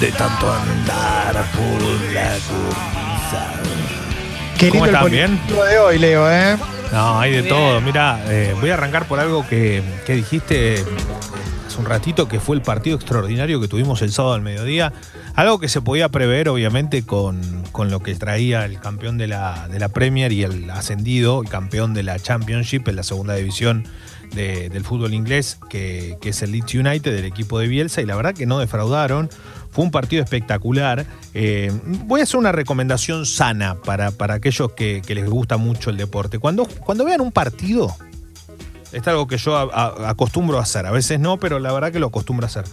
de tanto andar por la cornisa. Qué ¿Cómo lindo el están? ¿Bien? de hoy, Leo, ¿eh? No, hay de todo. Mira, eh, voy a arrancar por algo que, que dijiste hace un ratito, que fue el partido extraordinario que tuvimos el sábado al mediodía. Algo que se podía prever, obviamente, con, con lo que traía el campeón de la, de la Premier y el ascendido, el campeón de la Championship en la segunda división de- del fútbol inglés, que, que es el Leeds United, del equipo de Bielsa, y la verdad que no defraudaron. Fue un partido espectacular. Eh, voy a hacer una recomendación sana para, para aquellos que, que les gusta mucho el deporte. Cuando, cuando vean un partido, es algo que yo a- a- acostumbro a hacer. A veces no, pero la verdad que lo acostumbro a hacer.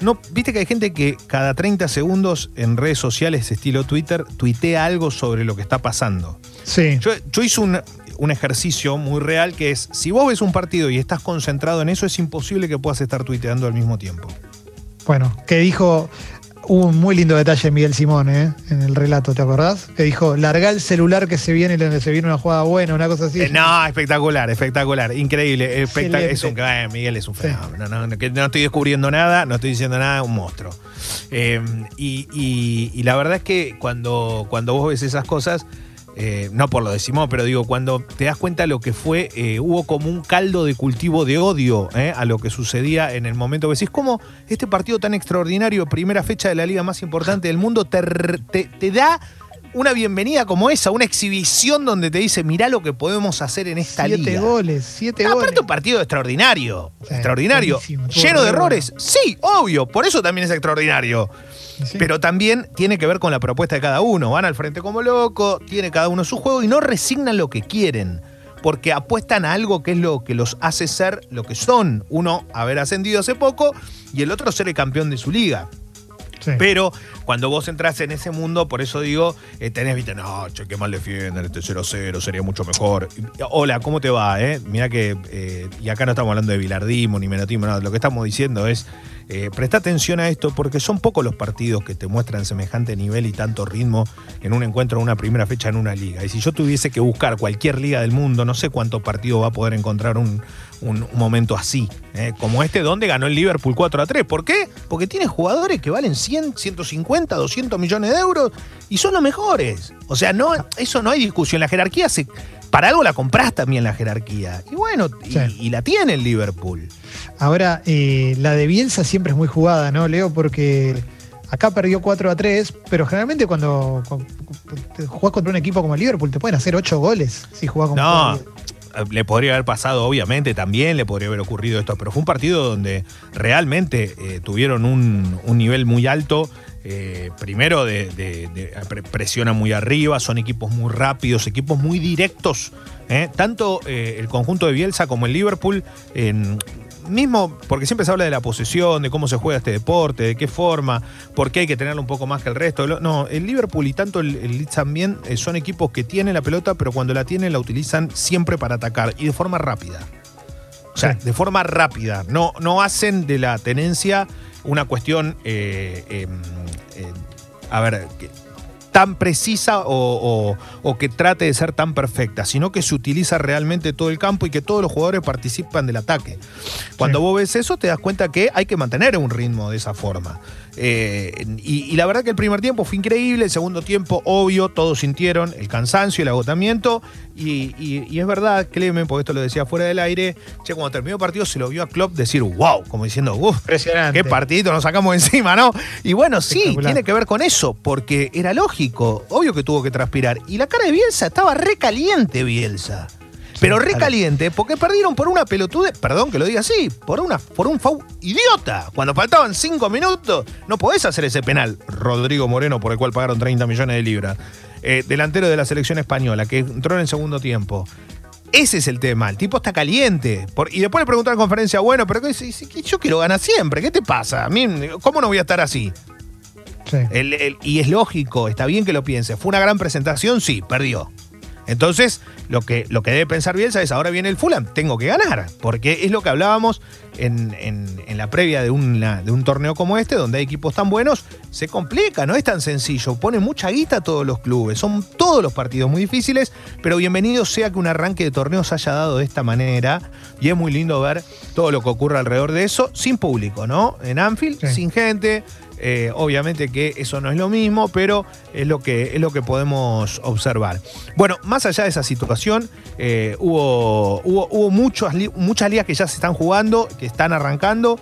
No, Viste que hay gente que cada 30 segundos en redes sociales, estilo Twitter, tuitea algo sobre lo que está pasando. Sí. Yo, yo hice un, un ejercicio muy real que es, si vos ves un partido y estás concentrado en eso, es imposible que puedas estar tuiteando al mismo tiempo. Bueno, que dijo un muy lindo detalle Miguel Simón, ¿eh? En el relato, ¿te acordás? Que dijo, larga el celular que se viene donde se viene una jugada buena, una cosa así. Eh, no, espectacular, espectacular, increíble. espectac- Excelente. es un, eh, Miguel es un Sí. fenómeno. No, no, no estoy descubriendo nada, no estoy diciendo nada, un monstruo. Eh, y, y- y la verdad es que cuando, cuando vos ves esas cosas, eh, no por lo de Simón, pero digo, cuando te das cuenta lo que fue, eh, hubo como un caldo de cultivo de odio eh, a lo que sucedía en el momento. Decís, ¿cómo este partido tan extraordinario, primera fecha de la liga más importante del mundo, te- te da una bienvenida como esa, una exhibición donde te dice, mirá lo que podemos hacer en esta siete liga? goles, siete goles. aparte un partido extraordinario. Extraordinario. Lleno de re errores. Sí, obvio. Por eso también es extraordinario. Sí. Pero también tiene que ver con la propuesta de cada uno. Van al frente como loco, tiene cada uno su juego y no resignan lo que quieren. Porque apuestan a algo que es lo que los hace ser lo que son. Uno, haber ascendido hace poco, y el otro, ser el campeón de su liga. Pero cuando vos entras en ese mundo, por eso digo, eh, tenés, viste, no, che, qué mal defienden, este 0-0 sería mucho mejor. Hola, ¿cómo te va? Eh? Mira que, eh, y acá no estamos hablando de bilardismo ni menotismo, nada, lo que estamos diciendo es, eh, presta atención a esto porque son pocos los partidos que te muestran semejante nivel y tanto ritmo en un encuentro, en una primera fecha en una liga. Y si yo tuviese que buscar cualquier liga del mundo, no sé cuánto partido va a poder encontrar un, momento así, eh, como este, donde ganó el Liverpool 4 a 3. ¿Por qué? Porque tiene jugadores que valen 100, 150, 200 millones de euros y son los mejores. O sea, eso no hay discusión. La jerarquía se. Para algo la compras también la jerarquía. Y bueno, y, Sí. y la tiene el Liverpool. Ahora, eh, la de Bielsa siempre es muy jugada, ¿no, Leo? Porque acá perdió 4 a 3, pero generalmente cuando, cuando jugás contra un equipo como el Liverpool te pueden hacer 8 goles si jugás con No, le podría haber pasado, obviamente, también le podría haber ocurrido esto, pero fue un partido donde realmente eh, tuvieron un, un nivel muy alto. Eh, primero, de, de- de- pre- presiona muy arriba, son equipos muy rápidos, equipos muy directos. ¿eh? Tanto eh, el conjunto de Bielsa como el Liverpool, mismo porque siempre se habla de la posesión, de cómo se juega este deporte, de qué forma, por qué hay que tenerlo un poco más que el resto. No, el Liverpool y tanto el, el Leeds también son equipos que tienen la pelota, pero cuando la tienen la utilizan siempre para atacar y de forma rápida. O sea, Sí. de forma rápida. No, no hacen de la tenencia una cuestión, eh, eh, eh, a ver, que- tan precisa o, o- o que trate de ser tan perfecta, sino que se utiliza realmente todo el campo y que todos los jugadores participan del ataque. Cuando Sí. vos ves eso, te das cuenta que hay que mantener un ritmo de esa forma. Eh, y, y la verdad que el primer tiempo fue increíble, el segundo tiempo, obvio, todos sintieron el cansancio, el agotamiento. Y, y- y es verdad, Clemen, porque esto lo decía fuera del aire, che, cuando terminó el partido se lo vio a Klopp decir, wow, como diciendo, uff, qué partidito nos sacamos encima, ¿no? Y bueno, sí, tiene que ver con eso, porque era lógico, obvio que tuvo que transpirar. Y la cara de Bielsa estaba recaliente, Bielsa. Pero recaliente, porque perdieron por una pelotude, perdón que lo diga así, por, una, por un foul idiota. Cuando faltaban cinco minutos, no podés hacer ese penal. Rodrigo Moreno, por el cual pagaron 30 millones de libras. Eh, delantero de la selección española, que entró en el segundo tiempo. Ese es el tema, el tipo está caliente. Por- y después le preguntaron en conferencia, bueno, pero ¿qué- si- si- yo quiero ganar siempre, ¿qué te pasa? A mí, ¿Cómo no voy a estar así? Sí. El- el- y es lógico, está bien que lo piense. ¿Fue una gran presentación? Sí, perdió. Entonces, lo que, lo que debe pensar Bielsa es, ahora viene el Fulham, tengo que ganar, porque es lo que hablábamos en, en- en la previa de, una- de un torneo como este, donde hay equipos tan buenos, se complica, no es tan sencillo, pone mucha guita a todos los clubes, son todos los partidos muy difíciles, pero bienvenido sea que un arranque de torneo se haya dado de esta manera, y es muy lindo ver todo lo que ocurre alrededor de eso, sin público, ¿no? En Anfield, Sí. sin gente, Eh, obviamente que eso no es lo mismo, pero es lo que, es lo que podemos observar. Bueno, más allá de esa situación, eh, hubo, hubo, hubo muchas, ligas que ya se están jugando, que están arrancando.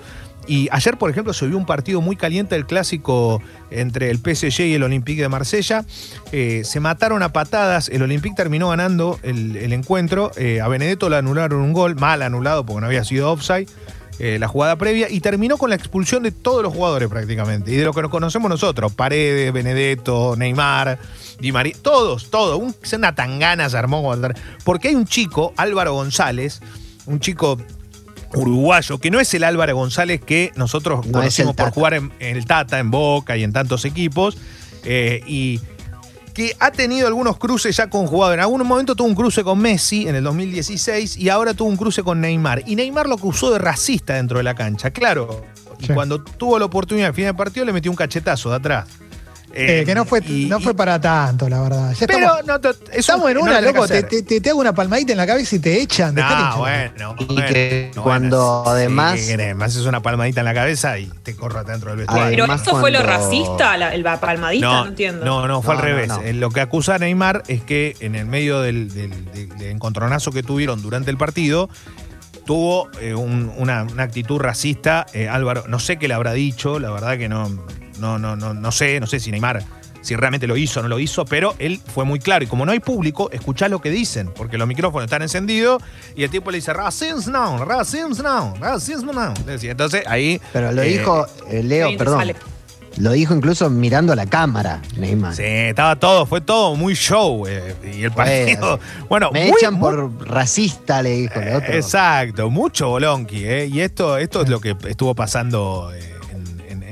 Y ayer, por ejemplo, se vio un partido muy caliente, el clásico entre el PSG y el Olympique de Marsella. Eh, se mataron a patadas, el Olympique terminó ganando el, encuentro. a Benedetto le anularon un gol, mal anulado porque no había sido offside. Eh, la jugada previa y terminó con la expulsión de todos los jugadores prácticamente. Y de lo que nos conocemos nosotros, Paredes, Benedetto, Neymar, Di María, todos, todos. Un, una tangana se armó. Porque hay un chico, Álvaro González, un chico uruguayo, que no es el Álvaro González que nosotros conocemos por jugar en, el Tata, en Boca y en tantos equipos. Eh, y que ha tenido algunos cruces ya con jugadores. En algún momento tuvo un cruce con Messi en el 2016 y ahora tuvo un cruce con Neymar. Y Neymar lo acusó de racista dentro de la cancha, claro. Y cuando tuvo la oportunidad al fin del partido le metió un cachetazo de atrás. Eh, que no fue, no fue para tanto, la verdad. pero estamos, no, estamos en una, loco. Te, te, hago una palmadita en la cabeza y te echan. No, bueno. Y que cuando además. además es una palmadita en la cabeza y te corro dentro del vestuario. Pero eso fue lo racista, la, el palmadita, no, entiendo. No, no, fue al revés. Eh, lo que acusa a Neymar es que en el medio del, encontronazo que tuvieron durante el partido, tuvo eh, una, actitud racista. Álvaro, no sé qué le habrá dicho, la verdad que no no, no, no, no sé, no sé si Neymar si realmente lo hizo o no lo hizo, pero él fue muy claro. Y como no hay público, escuchá lo que dicen, porque los micrófonos están encendidos y el tipo le dice, Racins no, Racins no, Racins no. Entonces ahí. Pero lo eh, dijo, eh, Leo, perdón. Lo dijo incluso mirando a la cámara, Neymar. Sí, estaba todo, fue todo muy show. Eh, y el partido. Bueno, me echan por racista, le dijo el otro. Exacto, mucho bolonqui. Y esto, esto es lo que estuvo pasando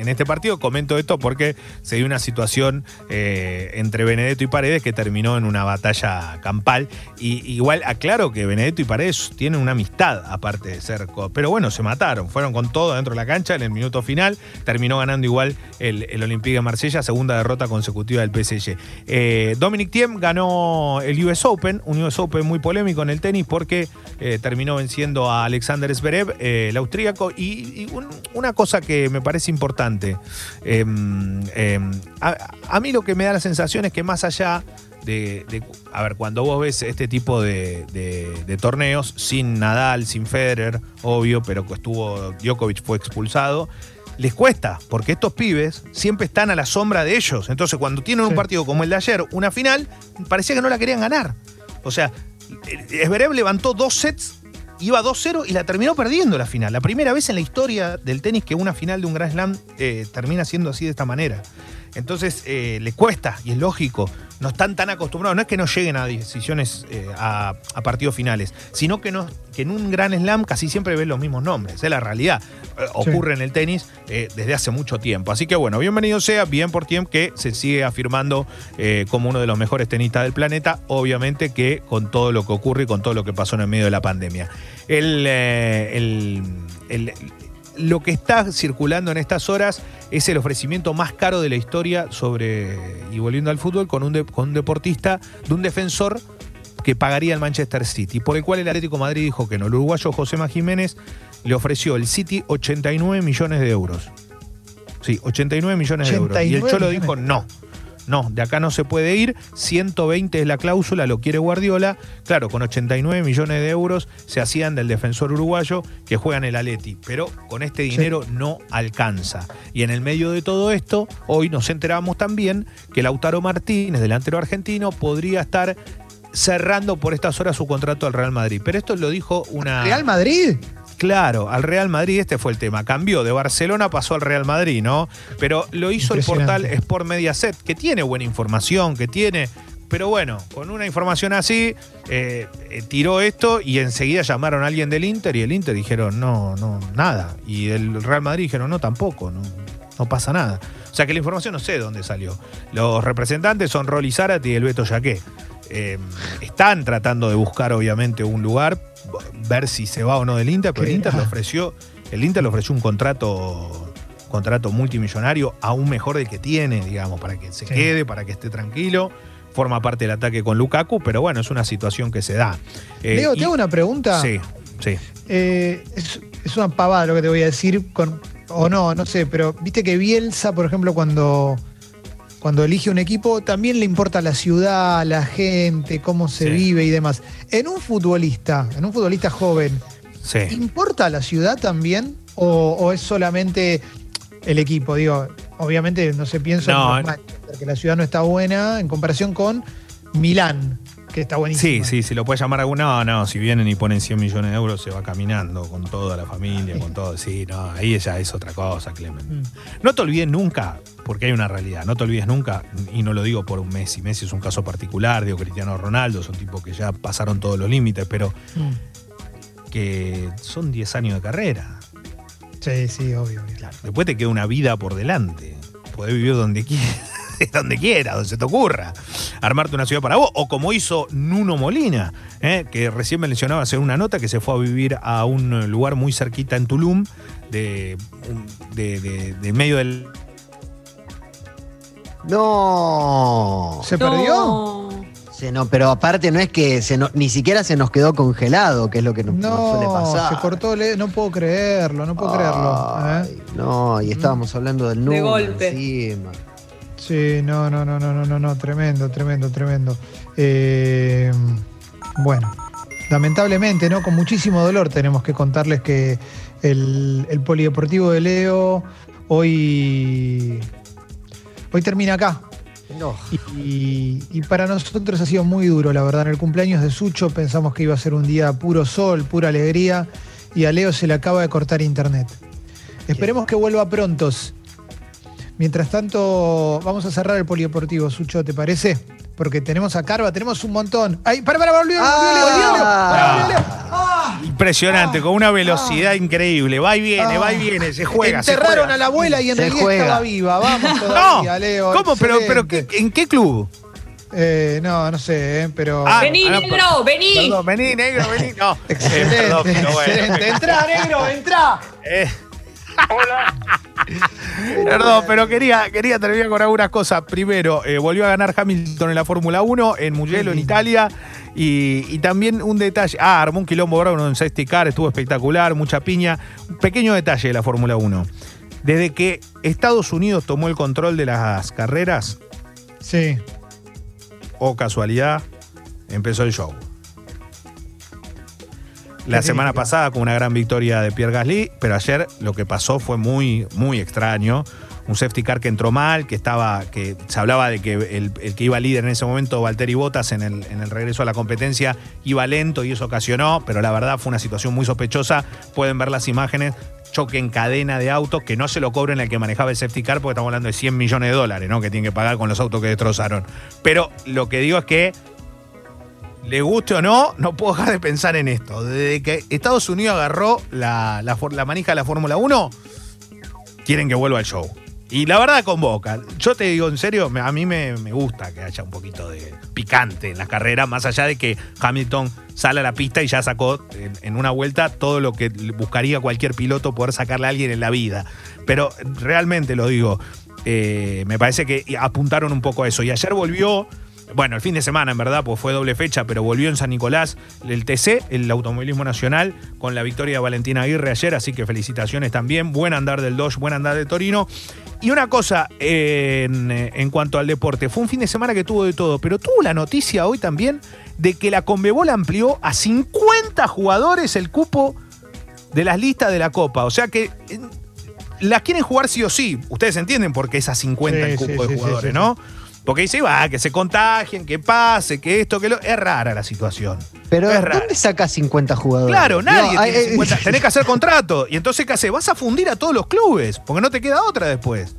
en este partido. Comento esto porque se dio una situación eh, entre Benedetto y Paredes que terminó en una batalla campal. Y igual aclaro que Benedetto y Paredes tienen una amistad, aparte de ser. Pero bueno, se mataron, fueron con todo dentro de la cancha en el minuto final. Terminó ganando igual el, el Olympique de Marsella, segunda derrota consecutiva del PSG. Eh, Dominic Thiem ganó el US Open, un US Open muy polémico en el tenis porque eh, terminó venciendo a Alexander Zverev, el austríaco. Y, una cosa que me parece importante Em, em, a, mí lo que me da la sensación es que más allá de, a ver, cuando vos ves este tipo de, torneos, sin Nadal, sin Federer, obvio, pero que estuvo, Djokovic fue expulsado, les cuesta, porque estos pibes siempre están a la sombra de ellos. Entonces, cuando tienen un partido como el de ayer, una final, parecía que no la querían ganar. O sea, Esberev levantó dos sets iba 2-0 y la terminó perdiendo la final. La primera vez en la historia del tenis que una final de un Grand Slam eh, termina siendo así de esta manera. Entonces eh, le cuesta y es lógico. No están tan acostumbrados. No es que no lleguen a decisiones, eh, a, partidos finales, sino que, no, que en un gran slam casi siempre ven los mismos nombres. Es la realidad. Eh, ocurre en el tenis desde hace mucho tiempo. Así que bueno, bienvenido sea, bien por tiempo que se sigue afirmando como uno de los mejores tenistas del planeta. Obviamente que con todo lo que ocurre y con todo lo que pasó en el medio de la pandemia. el, el lo que está circulando en estas horas es el ofrecimiento más caro de la historia sobre, y volviendo al fútbol, con un, con un deportista, de un defensor que pagaría el Manchester City, por el cual el Atlético Madrid dijo que no. El uruguayo José Jiménez le ofreció el City 89 millones de euros. Sí, 89 millones de euros. Y el Cholo dijo no. No, de acá no se puede ir. 120 es la cláusula, lo quiere Guardiola. Claro, con 89 millones de euros se hacían del defensor uruguayo que juega en el Aleti, pero con este dinero no alcanza. Y en el medio de todo esto, hoy nos enteramos también que Lautaro Martínez, delantero argentino, podría estar cerrando por estas horas su contrato al Real Madrid. Pero esto lo dijo una. ¿Real Madrid? Claro, al Real Madrid este fue el tema. Cambió de Barcelona, pasó al Real Madrid, ¿no? Pero lo hizo el portal Sport Mediaset, que tiene buena información, que tiene. Pero bueno, con una información así, eh, eh, tiró esto y enseguida llamaron a alguien del Inter y el Inter dijeron, no, no, nada. Y el Real Madrid dijeron, no, tampoco, no, no pasa nada. O sea que la información no sé de dónde salió. Los representantes son Rolly Zárate y el Beto. Eh, están tratando de buscar, obviamente, un lugar, ver si se va o no del Inter, pero el Inter le ofreció, el Inter le ofreció un contrato, contrato multimillonario aún mejor del que tiene, digamos, para que se quede, para que esté tranquilo. Forma parte del ataque con Lukaku, pero bueno, es una situación que se da. Eh, Leo, te hago una pregunta. Sí, sí. Eh, es, una pavada lo que te voy a decir con, o no, no sé, pero viste que Bielsa, por ejemplo, cuando, cuando elige un equipo, también le importa la ciudad, la gente, cómo se vive y demás. En un futbolista, en un futbolista joven, ¿importa la ciudad también? O, es solamente el equipo? Digo, obviamente no se piensa en que la ciudad no está buena en comparación con Milán que está buenísimo. Sí, sí, si lo puede llamar alguno, no, no, si vienen y ponen 100 millones de euros se va caminando con toda la familia, con todo, sí, no, ahí ya es otra cosa, Clemen. Mm. No te olvides nunca, porque hay una realidad, no te olvides nunca, y no lo digo por un Messi, Messi es un caso particular, digo Cristiano Ronaldo, son tipos que ya pasaron todos los límites, pero mm. que son 10 años de carrera. Sí, sí, obvio. Después te queda una vida por delante, podés vivir donde quieras donde quiera, donde se te ocurra, armarte una ciudad para vos. O como hizo Nuno Molina, ¿eh? que recién me mencionaba hacer una nota que se fue a vivir a un lugar muy cerquita en Tulum, de, de, medio del. No. ¿Se perdió? no, pero aparte no es que se ni siquiera se nos quedó congelado, que es lo que nos, suele pasar. Se cortó, no puedo creerlo, no puedo creerlo. ¿eh? No, y estábamos hablando del. De golpe. Encima. Sí, no, no, no, no, no, no, no, tremendo, tremendo, tremendo. Eh, bueno, lamentablemente, ¿no? Con muchísimo dolor tenemos que contarles que el, polideportivo de Leo hoy, hoy termina acá. No. Y, y, para nosotros ha sido muy duro, la verdad. En el cumpleaños de Sucho pensamos que iba a ser un día puro sol, pura alegría, y a Leo se le acaba de cortar internet. Esperemos que vuelva prontos Mientras tanto, vamos a cerrar el polideportivo, Sucho, ¿te parece? Porque tenemos a Carva, tenemos un montón. ¡Ay, para, para, volvió, ah, Impresionante, con una velocidad increíble. Va y viene, va y ah. viene, se juega. Enterraron a la abuela y en realidad estaba viva. Vamos todavía, Leo. ¿Cómo? Pero, pero ¿en qué club? Eh, no, no sé, eh, pero. Ah, vení, negro, vení. Perdón, vení, negro, vení. No. Excelente, eh, excelente. Entrá, negro, entrá. Hola. Perdón, pero quería, quería terminar con algunas cosas. Primero, eh, volvió a ganar Hamilton en la Fórmula 1, en Mugello, en Italia. Y, también un detalle. Ah, armó un quilombo bravo en safety car, estuvo espectacular, mucha piña. Un pequeño detalle de la Fórmula 1. Desde que Estados Unidos tomó el control de las carreras. Sí. O casualidad, empezó el show. La semana pasada con una gran victoria de Pierre Gasly, pero ayer lo que pasó fue muy, muy extraño. Un safety car que entró mal, que estaba, que se hablaba de que el, que iba líder en ese momento, Valtteri Bottas, en el, en el regreso a la competencia, iba lento y eso ocasionó, pero la verdad fue una situación muy sospechosa. Pueden ver las imágenes, choque en cadena de autos, que no se lo cobren el que manejaba el safety car, porque estamos hablando de 100 millones de dólares, ¿no? Que tienen que pagar con los autos que destrozaron. Pero lo que digo es que le guste o no, no puedo dejar de pensar en esto. Desde que Estados Unidos agarró la, la, manija de la Fórmula 1, quieren que vuelva al show. Y la verdad convoca. Yo te digo en serio, a mí me, gusta que haya un poquito de picante en la carrera, más allá de que Hamilton sale a la pista y ya sacó en, una vuelta todo lo que buscaría cualquier piloto poder sacarle a alguien en la vida. Pero realmente lo digo, eh, me parece que apuntaron un poco a eso. Y ayer volvió bueno, el fin de semana en verdad, pues fue doble fecha, pero volvió en San Nicolás el TC, el automovilismo nacional, con la victoria de Valentina Aguirre ayer, así que felicitaciones también. Buen andar del Dodge, buen andar de Torino. Y una cosa en, en, cuanto al deporte, fue un fin de semana que tuvo de todo, pero tuvo la noticia hoy también de que la Conmebol amplió a 50 jugadores el cupo de las listas de la Copa. O sea que eh, las quieren jugar sí o sí. Ustedes entienden por qué esas 50 el cupo de jugadores, ¿no? Porque dice, va, que se contagien, que pase, que esto, que lo. Es rara la situación. Pero ¿dónde sacas 50 jugadores? Claro, nadie tiene 50. Tenés que hacer contrato. Y entonces, ¿qué haces? Vas a fundir a todos los clubes, porque no te queda otra después.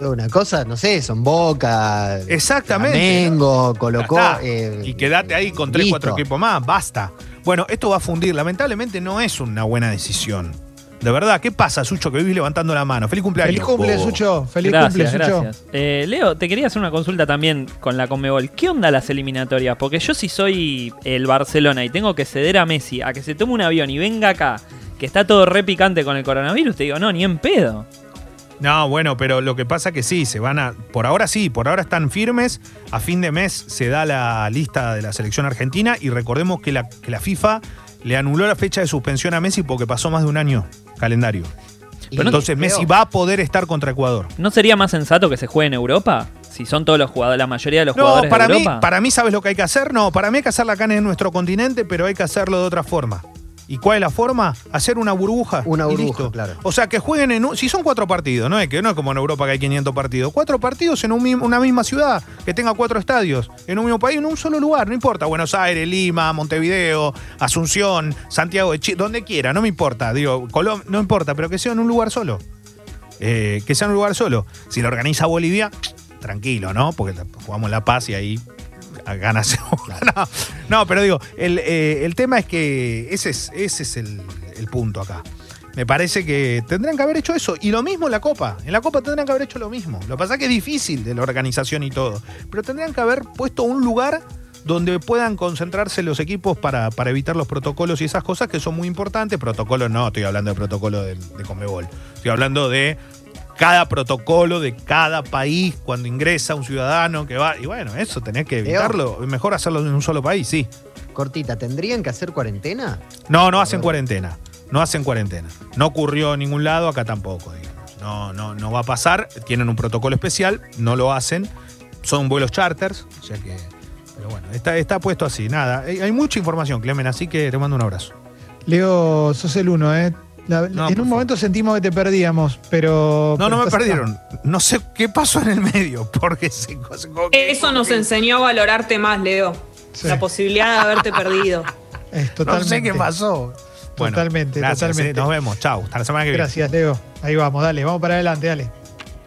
Una cosa, no sé, son Boca, Exactamente. Mengo, colocó. Eh, y quedate ahí con 3, 4 equipos más, basta. Bueno, esto va a fundir. Lamentablemente no es una buena decisión. De verdad, ¿qué pasa, Sucho, que vivís levantando la mano? Feliz cumpleaños. Feliz cumple, Sucho. Feliz cumple, Sucho. Eh, Leo, te quería hacer una consulta también con la Conmebol. ¿Qué onda las eliminatorias? Porque yo si soy el Barcelona y tengo que ceder a Messi a que se tome un avión y venga acá, que está todo re picante con el coronavirus, te digo, no, ni en pedo. No, bueno, pero lo que pasa que sí, se van a. Por ahora sí, por ahora están firmes. A fin de mes se da la lista de la selección argentina y recordemos que la, que la FIFA le anuló la fecha de suspensión a Messi porque pasó más de un año calendario. Entonces Messi va a poder estar contra Ecuador. ¿No sería más sensato que se juegue en Europa? Si son todos los jugadores, la mayoría de los jugadores para de Mí, para mí, ¿sabes lo que hay que hacer? No, para mí hay que hacerla acá en nuestro continente, pero hay que hacerlo de otra forma. ¿Y cuál es la forma? Hacer una burbuja. Una burbuja, claro. O sea, que jueguen en. Si son cuatro partidos, no es que no es como en Europa que hay 500 partidos. Cuatro partidos en una misma ciudad, que tenga cuatro estadios, en un mismo país, en un solo lugar, no importa. Buenos Aires, Lima, Montevideo, Asunción, Santiago de Chile, donde quiera, no me importa. Digo, Colombia, no importa, pero que sea en un lugar solo. Eh, que sea en un lugar solo. Si lo organiza Bolivia, tranquilo, ¿no? Porque jugamos La Paz y ahí ganas. no, no, pero digo, eh, el, tema es que ese es, ese es el, punto acá. Me parece que tendrían que haber hecho eso. Y lo mismo en la Copa. En la Copa tendrían que haber hecho lo mismo. Lo que pasa es que es difícil de la organización y todo. Pero tendrían que haber puesto un lugar donde puedan concentrarse los equipos para, para evitar los protocolos y esas cosas que son muy importantes. Protocolos no, estoy hablando de protocolo de, de Comebol. Estoy hablando de cada protocolo de cada país cuando ingresa un ciudadano que va. Y bueno, eso tenés que evitarlo. Mejor hacerlo en un solo país, sí. Cortita, ¿tendrían que hacer cuarentena? No, no hacen cuarentena. No hacen cuarentena. No ocurrió en ningún lado, acá tampoco, digamos. No, no, no va a pasar. Tienen un protocolo especial, no lo hacen. Son vuelos charters, o sea que. Pero bueno, está, está puesto así. Nada, hay, hay mucha información, Clemen, así que te mando un abrazo. Leo, sos el uno, ¿eh? En un momento sentimos que te perdíamos, pero. No, no me perdieron. No sé qué pasó en el medio, porque se, Eso nos enseñó a valorarte más, Leo. La posibilidad de haberte perdido. No sé qué pasó. totalmente, gracias, totalmente. nos vemos. Chau. Hasta la semana que viene. Gracias, Leo. Ahí vamos, dale, vamos para adelante, dale.